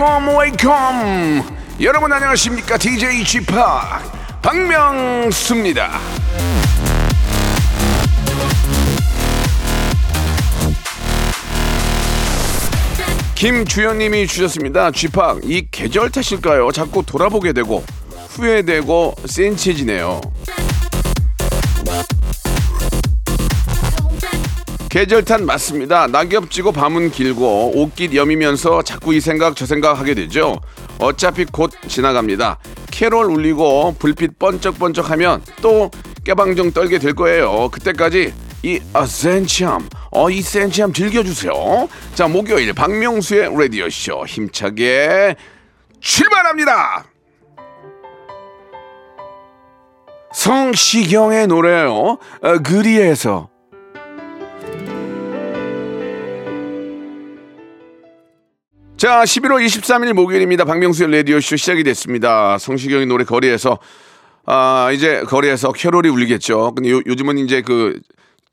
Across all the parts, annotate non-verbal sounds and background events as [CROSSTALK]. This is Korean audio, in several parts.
Welcome, welcome. 여러분 안녕하십니까? DJ g p 박명수입니다. 김주현님이 주셨습니다. 쥐팍 이 계절 탓일까요? 자꾸 돌아보게 되고 후회되고 센치해지네요. 계절 탓 맞습니다. 낙엽 지고 밤은 길고 옷깃 여미면서 자꾸 이 생각 저 생각 하게 되죠. 어차피 곧 지나갑니다. 캐롤 울리고 불빛 번쩍번쩍하면 또 깨방정 떨게 될 거예요. 그때까지 이 아센치함, 어 이 센치함 즐겨주세요. 자 목요일 박명수의 라디오 쇼 힘차게 출발합니다. 성시경의 노래요. 어, 그리에서. 자, 11월 23일 목요일입니다. 박명수의 라디오쇼 시작이 됐습니다. 성시경의 노래 거리에서, 아, 이제 거리에서 캐롤이 울리겠죠. 근데 요, 요즘은 이제 그,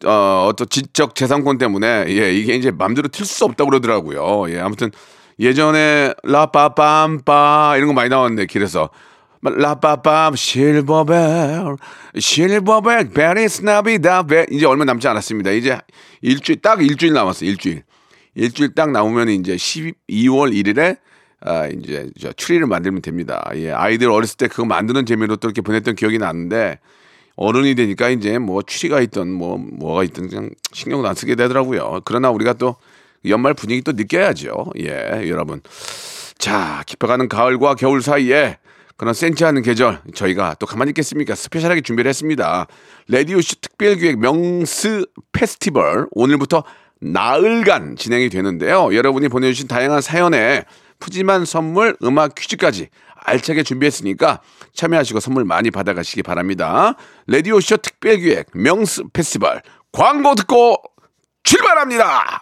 어, 어떤 지적 재산권 때문에, 예, 이게 이제 맘대로 틀 수 없다고 그러더라고요. 예, 아무튼 예전에 라빠빰빠 이런 거 많이 나왔는데 길에서. 라빠빰 silver bell silver bell Feliz Navidad 베 이제 얼마 남지 않았습니다. 이제 일주일 딱 일주일 남았어요. 일주일. 일주일 딱 나오면 이제 12월 1일에 아, 이제 저 추리를 만들면 됩니다. 예, 아이들 어렸을 때 그거 만드는 재미로 또 이렇게 보냈던 기억이 나는데 어른이 되니까 이제 뭐 추리가 있던 뭐 뭐가 있든 그냥 신경도 안 쓰게 되더라고요. 그러나 우리가 또 연말 분위기 또 느껴야죠. 예, 여러분. 자, 깊어가는 가을과 겨울 사이에 그런 센치하는 계절 저희가 또 가만히 있겠습니까? 스페셜하게 준비를 했습니다. 레디오쇼 특별기획 명스 페스티벌 오늘부터 나흘간 진행이 되는데요. 여러분이 보내주신 다양한 사연에 푸짐한 선물, 음악 퀴즈까지 알차게 준비했으니까 참여하시고 선물 많이 받아가시기 바랍니다. 레디오쇼 특별기획 명스 페스티벌 광고 듣고 출발합니다.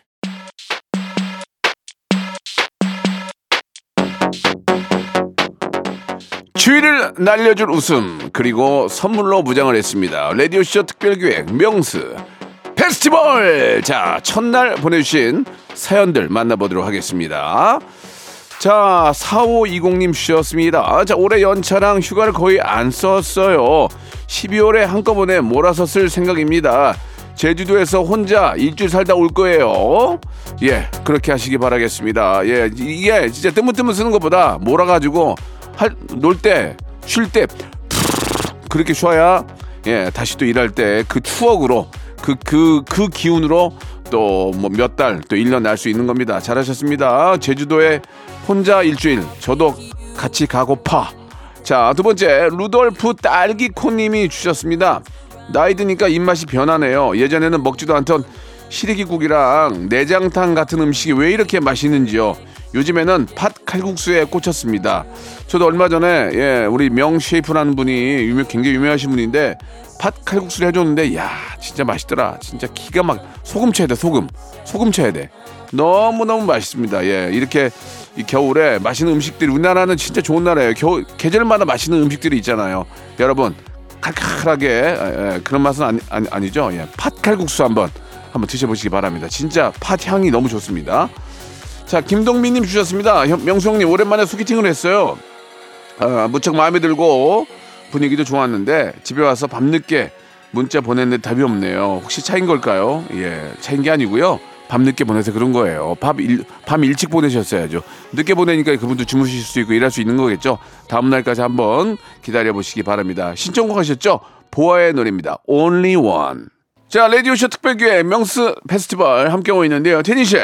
추위를 날려줄 웃음 그리고 선물로 무장을 했습니다. 라디오쇼 특별기획 명스 페스티벌 자 첫날 보내주신 사연들 만나보도록 하겠습니다. 자 4520님 주셨습니다. 자 올해 연차랑 휴가를 거의 안 썼어요. 12월에 한꺼번에 몰아서 쓸 생각입니다. 제주도에서 혼자 일주일 살다 올 거예요. 예, 그렇게 하시기 바라겠습니다. 예, 이게 진짜 뜨문뜨문 쓰는 것보다 몰아가지고 놀 때, 쉴 때, 그렇게 쉬어야, 예, 다시 또 일할 때 그 추억으로, 그, 그, 그 기운으로 또 뭐 몇 달, 또 1년 날 수 있는 겁니다. 잘하셨습니다. 제주도에 혼자 일주일, 저도 같이 가고파. 자, 두 번째, 루돌프 딸기코님이 주셨습니다. 나이 드니까 입맛이 변하네요. 예전에는 먹지도 않던 시래기국이랑 내장탕 같은 음식이 왜 이렇게 맛있는지요. 요즘에는 팥 칼국수에 꽂혔습니다. 저도 얼마 전에 예, 우리 명 셰프라는 분이 유명, 굉장히 유명하신 분인데 팥 칼국수를 해줬는데 야 진짜 맛있더라. 진짜 기가 막 소금 쳐야 돼 소금 소금 쳐야 돼. 너무 너무 맛있습니다. 예 이렇게 이 겨울에 맛있는 음식들이 우리나라는 진짜 좋은 나라예요. 겨울 계절마다 맛있는 음식들이 있잖아요. 여러분 칼칼하게 예, 예, 그런 맛은 아니, 아니, 아니죠. 예, 팥 칼국수 한번 한번 드셔보시기 바랍니다. 진짜 팥 향이 너무 좋습니다. 자, 김동민님 주셨습니다. 형, 명수 형님 오랜만에 소개팅을 했어요. 아, 무척 마음에 들고 분위기도 좋았는데 집에 와서 밤늦게 문자 보냈는데 답이 없네요. 혹시 차인 걸까요? 예, 차인 게 아니고요. 밤늦게 보내서 그런 거예요. 밤, 일, 밤 일찍 보내셨어야죠. 늦게 보내니까 그분도 주무실 수 있고 일할 수 있는 거겠죠. 다음 날까지 한번 기다려 보시기 바랍니다. 신청곡 하셨죠? 보아의 노래입니다. Only One. 자, 라디오쇼 특별기획 명스 페스티벌 함께하고 있는데요. 테니 씨,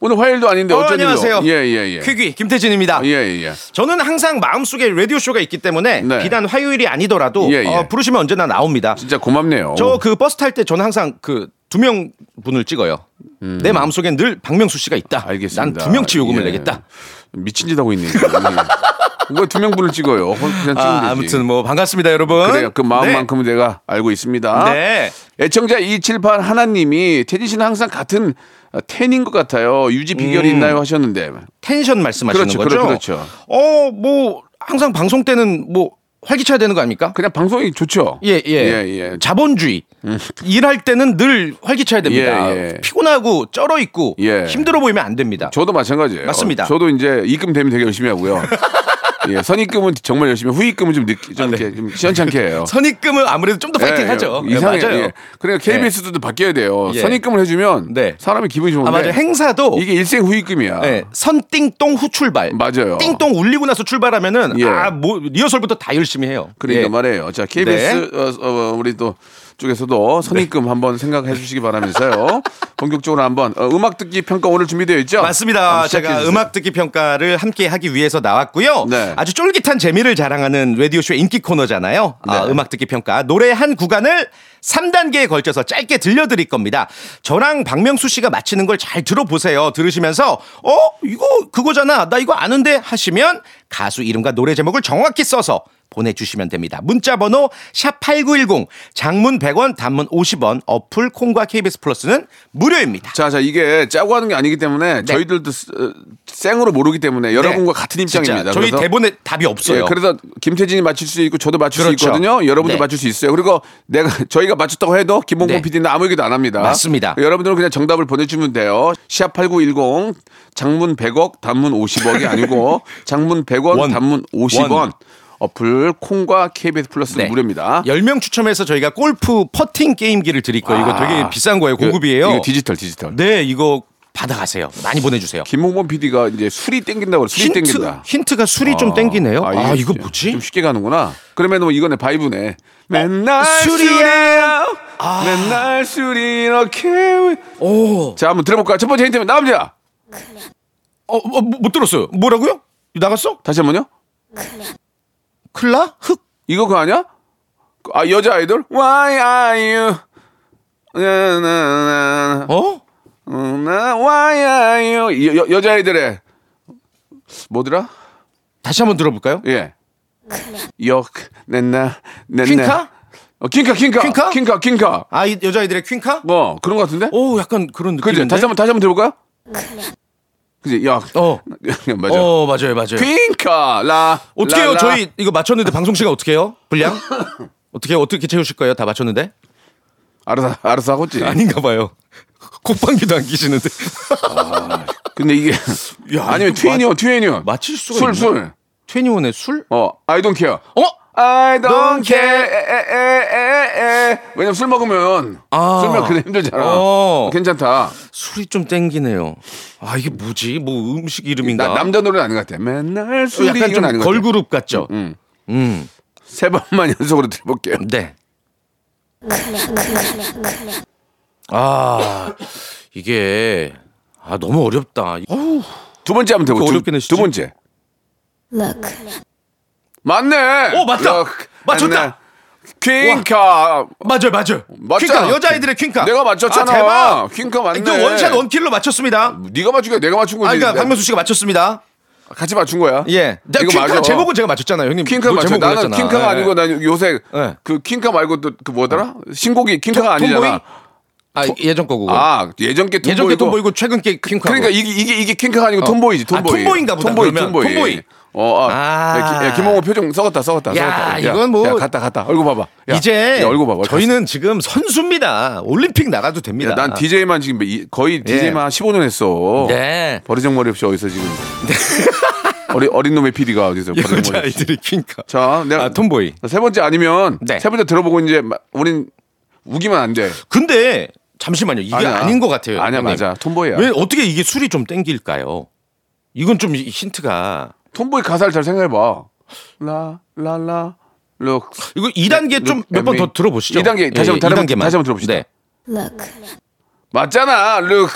오늘 화요일도 아닌데 어, 어쩐 일로? 안녕하세요. 예, 예, 예. 퀴귀 김태진입니다. 예, 예, 예. 저는 항상 마음속에 라디오 쇼가 있기 때문에 네. 비단 화요일이 아니더라도 예, 예. 어, 부르시면 언제나 나옵니다. 진짜 고맙네요. 저 그 버스 탈 때 저는 항상 그 두 명 분을 찍어요. 내 마음속엔 늘 박명수 씨가 있다. 음. 알겠습니다. 난 두 명치 요금을 예. 내겠다. 미친 짓 하고 있네. 뭐두 [LAUGHS] 명분을 찍어요. 그냥 찍으면 아, 되지. 아무튼 뭐 반갑습니다, 여러분. 그래요. 그 마음만큼은 내가 알고 있습니다. 네. 네. 애청자 278 하나님이 태진 씨는 항상 같은 어, 텐인 것 같아요. 유지 비결이 있나요 하셨는데. 텐션 말씀하시는 그렇죠, 거죠? 그렇죠. 어, 뭐 항상 방송 때는 뭐 활기차야 되는 거 아닙니까? 그냥 방송이 좋죠. 예, 예. 예, 예. 자본주의. 일할 때는 늘 활기차야 됩니다. 예, 예. 피곤하고 쩔어 있고 예. 힘들어 보이면 안 됩니다. 저도 마찬가지예요. 맞습니다. 저도 이제 입금 되면 되게 열심히 하고요. [LAUGHS] 예, 선입금은 정말 열심히, 후입금은 좀 늦게, 좀, 이렇게 좀 시원찮게 해요. [LAUGHS] 선입금은 아무래도 좀 더 파이팅 예, 하죠. 예, 이상해. 예, 맞아요. 예. 그러니까 KBS도 바뀌어야 돼요. 예. 선입금을 해주면 네. 사람이 기분이 좋은데 아, 맞아요. 행사도 이게 일생 후입금이야. 예, 선띵똥 후 출발. 맞아요. 띵똥 울리고 나서 출발하면은 예. 아, 뭐 리허설부터 다 열심히 해요. 그러니까 예. 말이에요. 자, KBS 네. 어, 어, 우리 또 쪽에서도 선입금 한번 생각해 주시기 바라면서요. [LAUGHS] 본격적으로 한번 어, 음악 듣기 평가 오늘 준비되어 있죠? 맞습니다. 제가 주세요. 음악 듣기 평가를 함께 하기 위해서 나왔고요. 네. 아주 쫄깃한 재미를 자랑하는 라디오쇼 인기 코너잖아요. 아, 네. 음악 듣기 평가. 노래 한 구간을 3단계에 걸쳐서 짧게 들려드릴 겁니다. 저랑 박명수 씨가 맞히는 걸 잘 들어보세요. 들으시면서, 어? 이거, 그거잖아. 나 이거 아는데? 하시면 가수 이름과 노래 제목을 정확히 써서 보내주시면 됩니다. 문자 번호 샵8910 장문 100원 단문 50원 어플 콩과 KBS 플러스는 무료입니다. 자, 자, 이게 짜고 하는 게 아니기 때문에 저희들도 쓰- 어, 생으로 모르기 때문에 여러분과 같은 네. 진짜 입장입니다. 저희 대본에 답이 없어요. 예, 그래서 김태진이 맞출 수 있고 저도 맞출 그렇죠. 수 있거든요. 여러분도 네. 맞출 수 있어요. 그리고 내가 [LAUGHS] 저희가 맞췄다고 해도 김홍범 네. PD는 아무 얘기도 안 합니다. 맞습니다. 여러분들은 그냥 정답을 보내주면 돼요. 샵8910 장문 100억 단문 50억이 아니고 [LAUGHS] 장문 100원 원. 단문 50원 원. 어플 콩과 KBS 플러스는 네. 무료입니다. 10명 추첨해서 저희가 골프 퍼팅 게임기를 드릴 거예요. 이거 되게 비싼 거예요. 고급이에요. 이거, 디지털 디지털. 네, 이거 받아가세요. 많이 보내주세요. 김홍범 PD가 이제 술이 땡긴다고 그래. 술이 힌트, 땡긴다. 힌트가 술이 좀 땡기네요. 아, 이게 이거 좀- 뭐지? 좀 쉽게 가는구나. 그러면 뭐 이거네 바이브네. 맨날 술이야. 술이야. 맨날 술이 이렇게. 오. 자 한번 들어볼까? 첫 번째 힌트 나옵니다. 어, 어, 뭐- 못 들었어요. 뭐라고요? 나갔어? 다시 한번요. 클라? 흑? 이거 그거 아니야? 아 여자 아이돌? Why are you? 나, 나, 나, 어? 나, Why are you? 여, 여, 여자 아이들의 뭐더라? 다시 한번 들어볼까요? 예. 역, 낸나, 낸나. 퀸카? 어, 퀸카, 퀸카. 퀸카? 퀸카, 퀸카. 아, 이 여자아이들의 퀸카? 뭐, 그런 것 같은데? 오, 약간 그런 그지? 느낌인데. 다시 한 번, 다시 한번 들어볼까요? 그지? 역. 어. [LAUGHS] 맞아. 어, 맞아요, 맞아요. 퀸카, 라. 어떻게 라, 해요? 라. 저희 이거 맞췄는데 방송 시간 어떻게 해요? 분량? [LAUGHS] 어떻게 어떻게 채우실 거예요? 다 맞췄는데? 알아서, 알아서 하고 있지. 아닌가 봐요. 콧방귀도 안 끼시는데. 근데 이게. 야, 아니면 트웬이요, 트웬이요. 맞힐 수가 술, 있나? 술. 어, I don't care. 어? I don't care. 왜냐면 술 먹으면 아. 술 먹으면 힘들잖아. 어. 괜찮다. 술이 좀 땡기네요. 아 이게 뭐지? 뭐 음식 이름인가? 나, 남자 노래는 아닌 것 같아. 맨날 술이 약간 좀 아닌 것 같아. 걸그룹 같죠? 음. 음. 세 번만 [LAUGHS] 연속으로 들어볼게요. 네. 아 이게 아 너무 어렵다. 어우, 두 번째 한번 들어볼게요. 어렵게 두? 두 번째. Look, 맞네. 오, 맞다. 역, 맞췄다. 퀸카. 맞아요, 맞아요. 맞잖아. 퀸카 여자아이들의 퀸카. 내가 맞췄잖아. 아, 대박. 퀸카 맞네. 이거 원샷 원킬로 맞췄습니다. 네가 맞춘 거야. 내가 맞춘 거지. 아, 그러니까 박명수 씨가 맞췄습니다. 같이 맞춘 거야. 예. 나 이거 퀸카 맞아. 제목은 제가 맞췄잖아요, 형님. 퀸카 그 맞죠. 제목 나는. 퀸카가 예. 아니고 난 요새 예. 그 퀸카 말고 또 그 뭐더라? 신곡이 퀸카가 톰보이? 아니잖아. 아 예전 거고. 아 예전 게 예전 게 톰보이고. 최근 게 퀸카. 그러니까 이게 이게 이게 퀸카가 아니고 톰보이지. 아, 톰보이. 톰보이인가 보다, 톰보이. 그러면. 톰보이. 톰보이. 어, 아, 아. 야, 기- 야, 김홍호 표정 썩었다, 썩었다, 야, 썩었다. 이건 뭐- 야, 갔다, 갔다. 얼굴 봐봐. 야, 이제 야, 얼굴 봐봐. 저희는 지금 선수입니다. 올림픽 나가도 됩니다. 야, 난 DJ만 지금 이- 거의 DJ만 15년 했어. 네. 버리장머리 없이 어디서 지금. 어리, [LAUGHS] 어린 놈의 PD가 어디서. 여자아이들의 퀸카. 자, 내가 아, tomboy. 세 번째 아니면 네. 세 번째 들어보고 이제 마- 우린 우기면 안 돼. 근데 잠시만요. 이게 아니야. 아닌 것 같아요. 아니야, 형님. 맞아. tomboy야. 왜 어떻게 이게 술이 좀 땡길까요? 이건 좀 힌트가 tomboy 가사를 잘 생각해봐. 라, 라, 라, look. 이거 2단계 좀 몇 번 더 들어보시죠. 2단계 다시 한번 예, 다시 한번 2단계만. 다시 한번 들어봅시다. 네. look, 맞잖아. look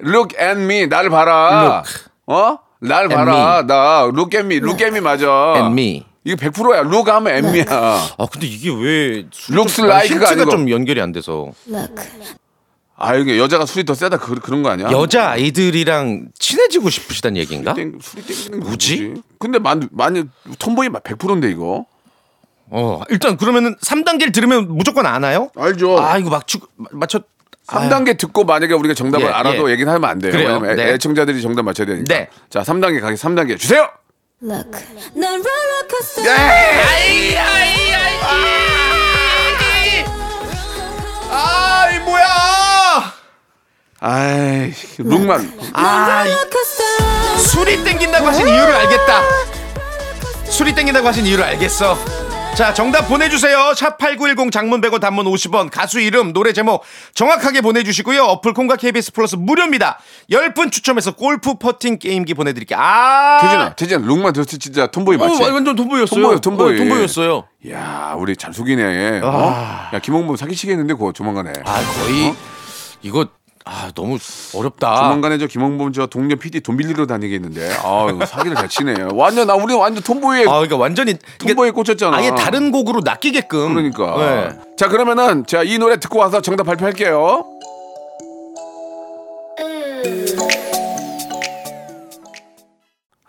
look at me 나를 봐라. 어? 날 At 봐라. 나 look at me, look at me 맞아. And me. 이거 100%야. look 하면 at me야. 아 근데 이게 왜 Looks 좀- like가 힌트가 아니고. 좀 연결이 안 돼서 아 이게 여자가 술이 더 세다 그, 그런 거 아니야? 여자 아이들이랑 친해지고 싶으시다는 얘기인가? 땡, 술이 땡기는 거 뭐지? 근데 만 많이 톰보이 100%인데 이거. 어 일단 그러면은 3단계를 들으면 무조건 아나요? 알죠. 아 이거 맞추 맞춰 3단계 듣고 만약에 우리가 정답을 예, 알아도 예. 얘기는 하면 안 돼요. 그래요. 왜냐면 애- 네. 애청자들이 정답 맞춰야 되니까. 네. 자, 3단계 가게 3단계 주세요. Look. 난 롤러코스터. 아이 아이, 룩만. 아. 술이 땡긴다고 하신 이유를 알겠다 술이 땡긴다고 하신 이유를 알겠어 자 정답 보내주세요 샵8910 장문 100원 단문 50원 가수 이름 노래 제목 정확하게 보내주시고요 어플 콩과 KBS 플러스 무료입니다 10분 추첨해서 골프 퍼팅 게임기 보내드릴게요 아 태진아, 태진아, look만 들었을 때 진짜 tomboy 어, 맞지? 완전 tomboy였어요. tomboy, tomboy. 어, tomboy였어요. 야, 우리 잘 속이네. 어? 야, 김홍범 사기치겠는데 그거 조만간에. 아 거의 이거 아 너무 어렵다 조만간에 저 김홍범 저 동료 PD 돈 빌리러 다니겠는데. 아, 사기를 잘 치네. 완전 나 우리 완전 tomboy에 아 그러니까 완전히 tomboy에 꽂혔잖아. 아예 다른 곡으로 낚이게끔 그러니까. 네. 자, 그러면은 자, 이 노래 듣고 와서 정답 발표할게요.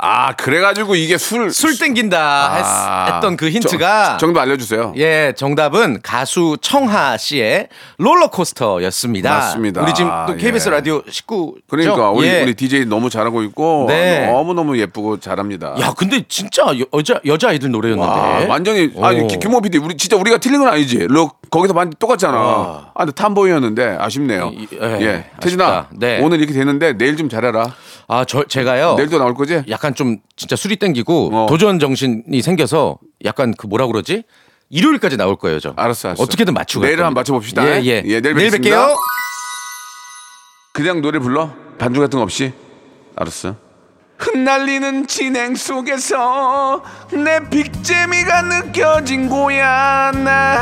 아, 그래가지고 이게 술. 술 땡긴다 아, 했, 던 그 힌트가 정, 정답 알려주세요. 예, 정답은 가수 청하 씨의 롤러코스터였습니다. 맞습니다. 우리 지금 또 예. KBS 라디오 식구. 그러니까 우리, 예. 우리 DJ 너무 잘하고 있고 네. 너무 너무 예쁘고 잘합니다. 야, 근데 진짜 여- 여자 여자 아이들 노래였는데. 와, 완전히 아니. 기- 김호 PD 우리 진짜 우리가 틀린 건 아니지. 룩 거기서 완전 똑같잖아. 와. 아, 근데 탐보이였는데 아쉽네요. 이- 예, 예, 태진아. 네. 오늘 이렇게 되는데 내일 좀 잘해라. 아, 저 제가요. 내일도 나올 거지? 약간 좀 진짜 술이 땡기고 어. 도전 정신이 생겨서 약간 그 뭐라 그러지? 일요일까지 나올 거예요, 저. 알았어, 알았어. 어떻게든 맞추고. 갈 내일 한번. 맞춰봅시다. 예, 예. 예, 내일 내일. 뵐게요. 그냥 노래 불러? 반주 같은 거 없이? 알았어. 흩날리는 진행 속에서 내 빅재미가 느껴진 거야 나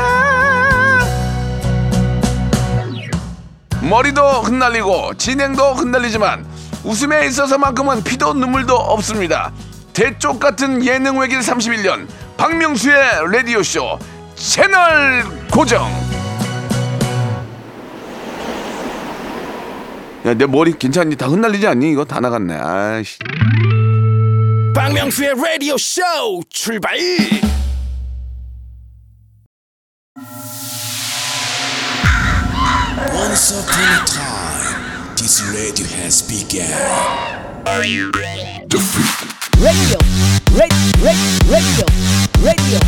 머리도 흩날리고 진행도 흩날리지만 웃음에 있어서만큼은 피도 눈물도 없습니다. 대쪽 같은 예능 외길 31년 박명수의 라디오 쇼 채널 고정. 야 내 머리 괜찮니? 다 흩날리지 않니? 이거 다 나갔네. 아이씨. 박명수의 라디오 쇼 출발 radio has begun. Radio. Radio. Radio. Radio.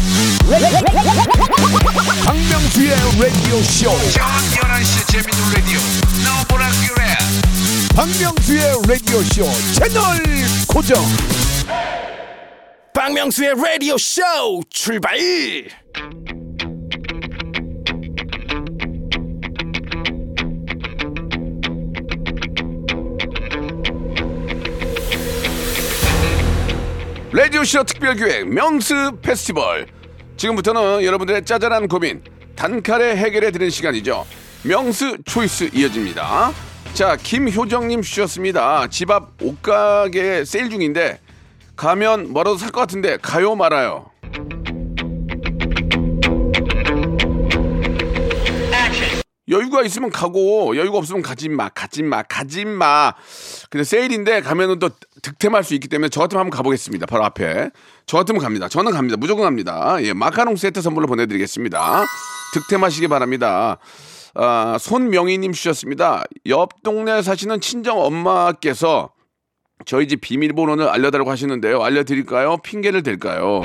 박명수의 라디오 쇼. 저녁 11시 재밌는 라디오 너보라 그래 박명수의 라디오 쇼 채널 고정. 박명수의 라디오 쇼 출발 라디오쇼 특별기획 명스 페스티벌. 지금부터는 여러분들의 짜잘한 고민 단칼에 해결해 드리는 시간이죠. 명스 초이스 이어집니다. 자 김효정님 주셨습니다. 집 앞 옷가게 세일 중인데 가면 뭐라도 살 것 같은데 가요 말아요 여유가 있으면 가고 여유가 없으면 가지 마, 가지 마, 가지 마. 근데 세일인데 가면은 또 득템할 수 있기 때문에 저 같으면 한번 가보겠습니다. 바로 앞에 저 같으면 갑니다. 저는 갑니다. 무조건 갑니다. 예, 마카롱 세트 선물로 보내드리겠습니다. 득템하시기 바랍니다. 아, 손명희님 주셨습니다. 옆 동네 사시는 친정 엄마께서 저희 집 비밀번호를 알려달라고 하시는데요. 알려드릴까요? 핑계를 댈까요?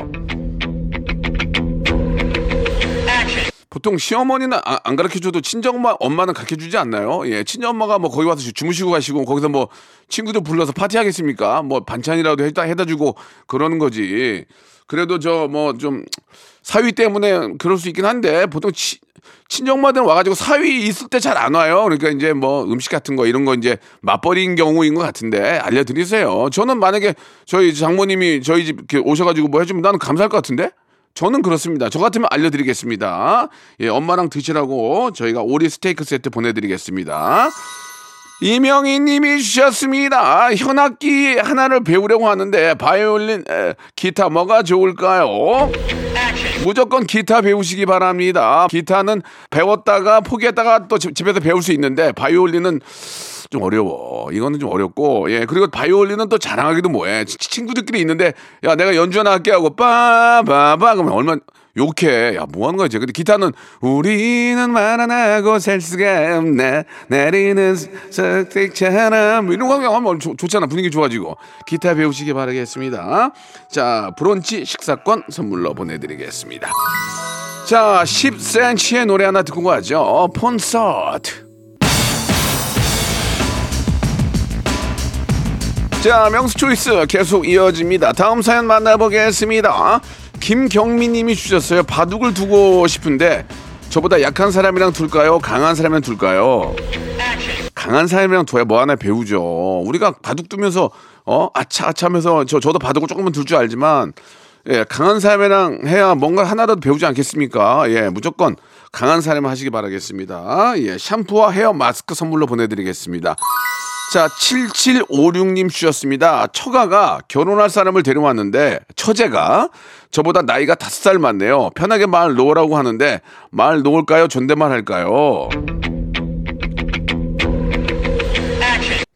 보통 시어머니는 아- 안 가르쳐 줘도 친정엄마 엄마는 가르쳐 주지 않나요? 예, 친정엄마가 뭐 거기 와서 주무시고 가시고 거기서 뭐 친구들 불러서 파티하겠습니까? 뭐 반찬이라도 해다 해다 주고 그러는 거지. 그래도 저 뭐 좀 사위 때문에 그럴 수 있긴 한데 보통 치, 친정엄마들은 와가지고 사위 있을 때 잘 안 와요. 그러니까 이제 뭐 음식 같은 거 이런 거 이제 맛버린 경우인 것 같은데 알려드리세요. 저는 만약에 저희 장모님이 저희 집 오셔가지고 뭐 해주면 나는 감사할 것 같은데? 저는 그렇습니다. 저 같으면 알려드리겠습니다. 예, 엄마랑 드시라고 저희가 오리 스테이크 세트 보내드리겠습니다. 이명희 님이 주셨습니다. 현악기 하나를 배우려고 하는데 바이올린, 에, 기타 뭐가 좋을까요? 무조건 기타 배우시기 바랍니다. 기타는 배웠다가 포기했다가 또 집- 집에서 배울 수 있는데 바이올린은 좀 어려워. 이거는 좀 어렵고, 예. 그리고 바이올린은 또 자랑하기도 뭐해. 치- 친구들끼리 있는데, 야, 내가 연주 하나 할게 하고, 빠바바, 그러면 얼마, 욕해. 야, 뭐 하는 거지? 근데 기타는, 우리는 말 안 하고 살 수가 없나. 내리는 석택처럼. 이런 거 하면 좋- 좋잖아. 분위기 좋아지고. 기타 배우시기 바라겠습니다. 자, 브런치 식사권 선물로 보내드리겠습니다. 자, 10cm의 노래 하나 듣고 가죠. 콘서트. 자, 명수 초이스 계속 이어집니다. 다음 사연 만나보겠습니다. 김경민 님이 주셨어요. 바둑을 두고 싶은데 저보다 약한 사람이랑 둘까요? 강한 사람이랑 둘까요? 강한 사람이랑 둬야 뭐 하나 배우죠. 우리가 바둑 두면서 어 아차 아차 하면서 저 저도 바둑을 조금은 둘줄 알지만 예, 강한 사람이랑 해야 뭔가 하나라도 배우지 않겠습니까? 예, 무조건 강한 사람 하시기 바라겠습니다. 예, 샴푸와 헤어 마스크 선물로 보내드리겠습니다. 자, 7756님 주셨습니다. 처가가 결혼할 사람을 데려왔는데, 처제가 저보다 나이가 다섯 살 많네요. 편하게 말 놓으라고 하는데, 말 놓을까요? 존댓말 할까요?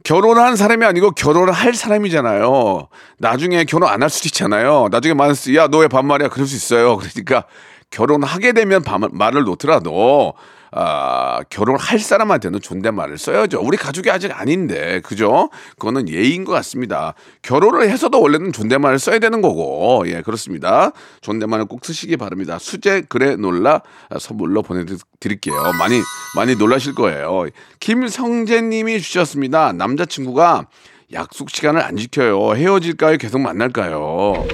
결혼한 사람이 아니고 결혼을 할 사람이잖아요. 나중에 결혼 안 할 수도 있잖아요. 나중에 말했어. 야, 너 왜 반말이야? 그럴 수 있어요. 그러니까 결혼하게 되면 반- 말을 놓더라도 아, 결혼을 할 사람한테는 존댓말을 써야죠. 우리 가족이 아직 아닌데, 그죠? 그거는 예의인 것 같습니다. 결혼을 해서도 원래는 존댓말을 써야 되는 거고, 예, 그렇습니다. 존댓말을 꼭 쓰시기 바랍니다. 수제 그래 놀라 선물로 보내드릴게요. 많이, 많이 놀라실 거예요. 김성재 님이 주셨습니다. 남자친구가 약속 시간을 안 지켜요. 헤어질까요? 계속 만날까요?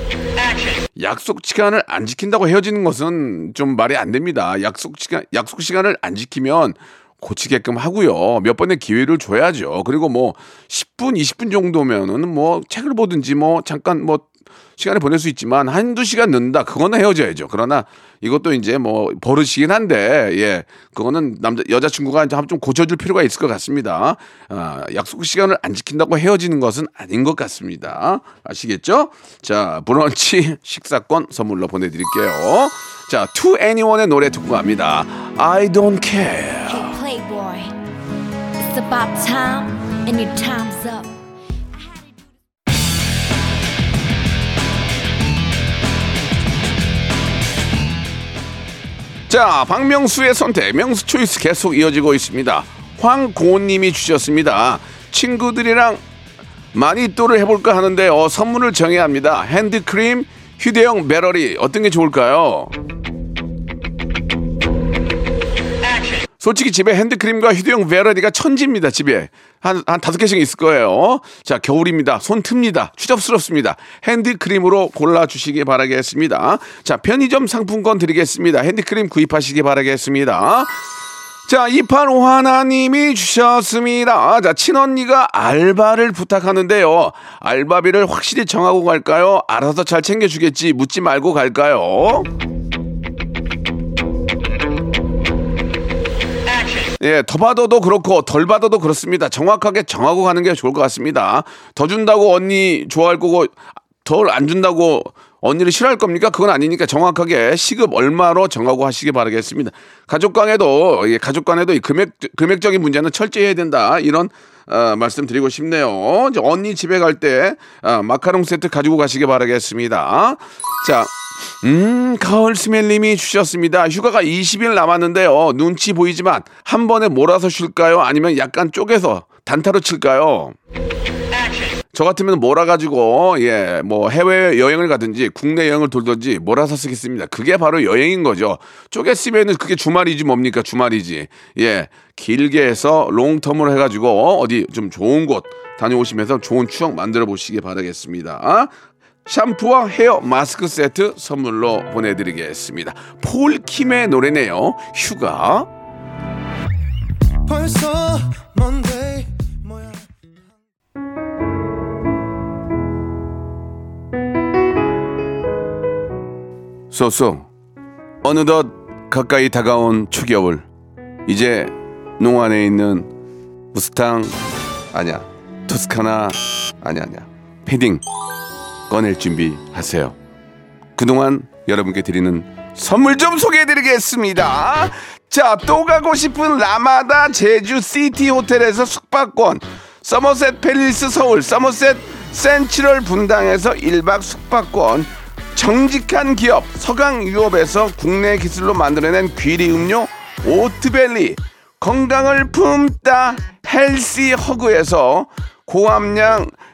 약속 시간을 안 지킨다고 헤어지는 것은 좀 말이 안 됩니다. 약속 시간 약속 시간을 안 지키면 고치게끔 하고요. 몇 번의 기회를 줘야죠. 그리고 뭐 10분, 20분 정도면은 뭐 책을 보든지 뭐 잠깐 뭐 시간을 보낼 수 있지만 한두 시간 늦는다. 그거는 헤어져야죠. 그러나 이것도 이제 뭐 버릇이긴 한데 예. 그거는 남자 여자친구가 좀 고쳐줄 필요가 있을 것 같습니다. 아, 약속 시간을 안 지킨다고 헤어지는 것은 아닌 것 같습니다. 아시겠죠? 자, 브런치 [LAUGHS] 식사권 선물로 보내드릴게요. 자, To Anyone의 노래 듣고 갑니다. I don't care. Hey 자, 박명수의 선택, 명수 초이스 계속 이어지고 있습니다. 황고님이 주셨습니다. 친구들이랑 마니또를 해볼까 하는데 어, 선물을 정해야 합니다. 핸드크림, 휴대용 배러리 어떤 게 좋을까요? 솔직히 집에 핸드크림과 휴대용 배러리가 천지입니다, 집에. 한, 한 다섯 개씩 있을 거예요. 자, 겨울입니다. 손 틉니다. 추접스럽습니다. 핸드크림으로 골라 주시기 바라겠습니다. 자, 편의점 상품권 드리겠습니다. 핸드크림 구입하시기 바라겠습니다. 자, 이판오 하나님이 주셨습니다. 자, 친언니가 알바를 부탁하는데요. 알바비를 확실히 정하고 갈까요? 알아서 잘 챙겨주겠지. 묻지 말고 갈까요? 예, 더 받아도 그렇고 덜 받아도 그렇습니다. 정확하게 정하고 가는 게 좋을 것 같습니다. 더 준다고 언니 좋아할 거고 덜 안 준다고 언니를 싫어할 겁니까? 그건 아니니까 정확하게 시급 얼마로 정하고 하시기 바라겠습니다. 가족 간에도 예, 가족 간에도 이 금액 금액적인 문제는 철저히 해야 된다. 이런 어, 말씀드리고 싶네요. 이제 언니 집에 갈때 어, 마카롱 세트 가지고 가시기 바라겠습니다. 자, 음, 가을 스멜님이 주셨습니다. 휴가가 20일 남았는데요. 눈치 보이지만 한 번에 몰아서 쉴까요? 아니면 약간 쪼개서 단타로 칠까요? 저 같으면 몰아가지고 예 뭐 해외 여행을 가든지 국내 여행을 돌든지 몰아서 쓰겠습니다. 그게 바로 여행인 거죠. 쪼개 쓰면은 그게 주말이지 뭡니까 주말이지. 예 길게 해서 롱텀으로 해가지고 어디 좀 좋은 곳 다녀오시면서 좋은 추억 만들어 보시기 바라겠습니다. 샴푸와 헤어 마스크 세트 선물로 보내드리겠습니다. 폴킴의 노래네요. 휴가. 쏘쏘 어느덧 가까이 다가온 초겨울 이제 농안에 있는 무스탕 아니야. 토스카나 아니야 아니야. 패딩 꺼낼 준비하세요. 그동안 여러분께 드리는 선물 좀 소개해드리겠습니다. 자, 또 가고 싶은 라마다 제주 시티 호텔에서 숙박권, 서머셋 팰리스 서울, 서머셋 센트럴 분당에서 1박 숙박권, 정직한 기업 서강유업에서 국내 기술로 만들어낸 귀리 음료 오트벨리, 건강을 품다 헬시 허그에서 고함량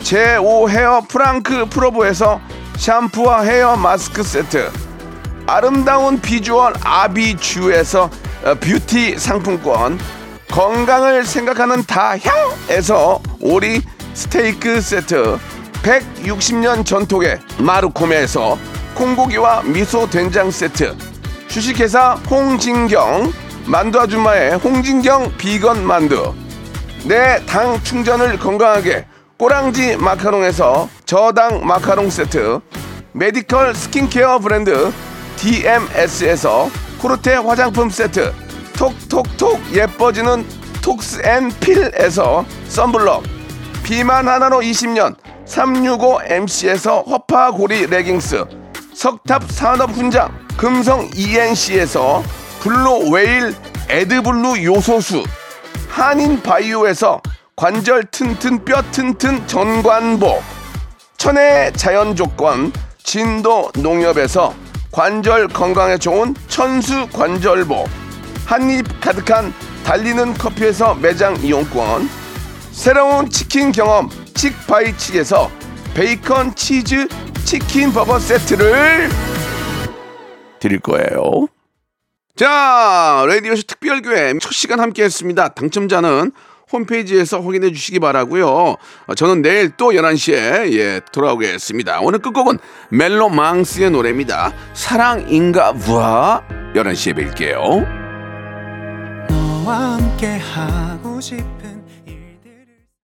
제5 헤어 프랑크 프로보에서 샴푸와 헤어 마스크 세트 아름다운 비주얼 아비주에서 어, 뷰티 상품권 건강을 생각하는 다향에서 오리 스테이크 세트 160년 전통의 마루코메에서 콩고기와 미소 된장 세트 주식회사 홍진경 만두 아줌마의 홍진경 비건 만두. 내 당 충전을 건강하게 꼬랑지 마카롱에서 저당 마카롱 세트 메디컬 스킨케어 브랜드 DMS에서 코르테 화장품 세트 톡톡톡 예뻐지는 톡스앤필에서 썬블럭 비만 하나로 20년 365MC에서 허파고리 레깅스 석탑 산업 훈장 금성 ENC에서 블루 웨일 에드블루 요소수 한인 바이오에서 관절 튼튼 뼈 튼튼 전관복 천혜 자연 조건 진도 농협에서 관절 건강에 좋은 천수 관절복 한입 가득한 달리는 커피에서 매장 이용권 새로운 치킨 경험 칙바이칙에서 베이컨 치즈 치킨 버거 세트를 드릴 거예요. 자, 라디오쇼 특별교회 첫 시간 함께 했습니다. 당첨자는 홈페이지에서 확인해 주시기 바라고요. 어, 저는 내일 또 11시에 예, 돌아오겠습니다. 오늘 끝곡은 멜로망스의 노래입니다. 사랑인가 부하 11시에 뵐게요.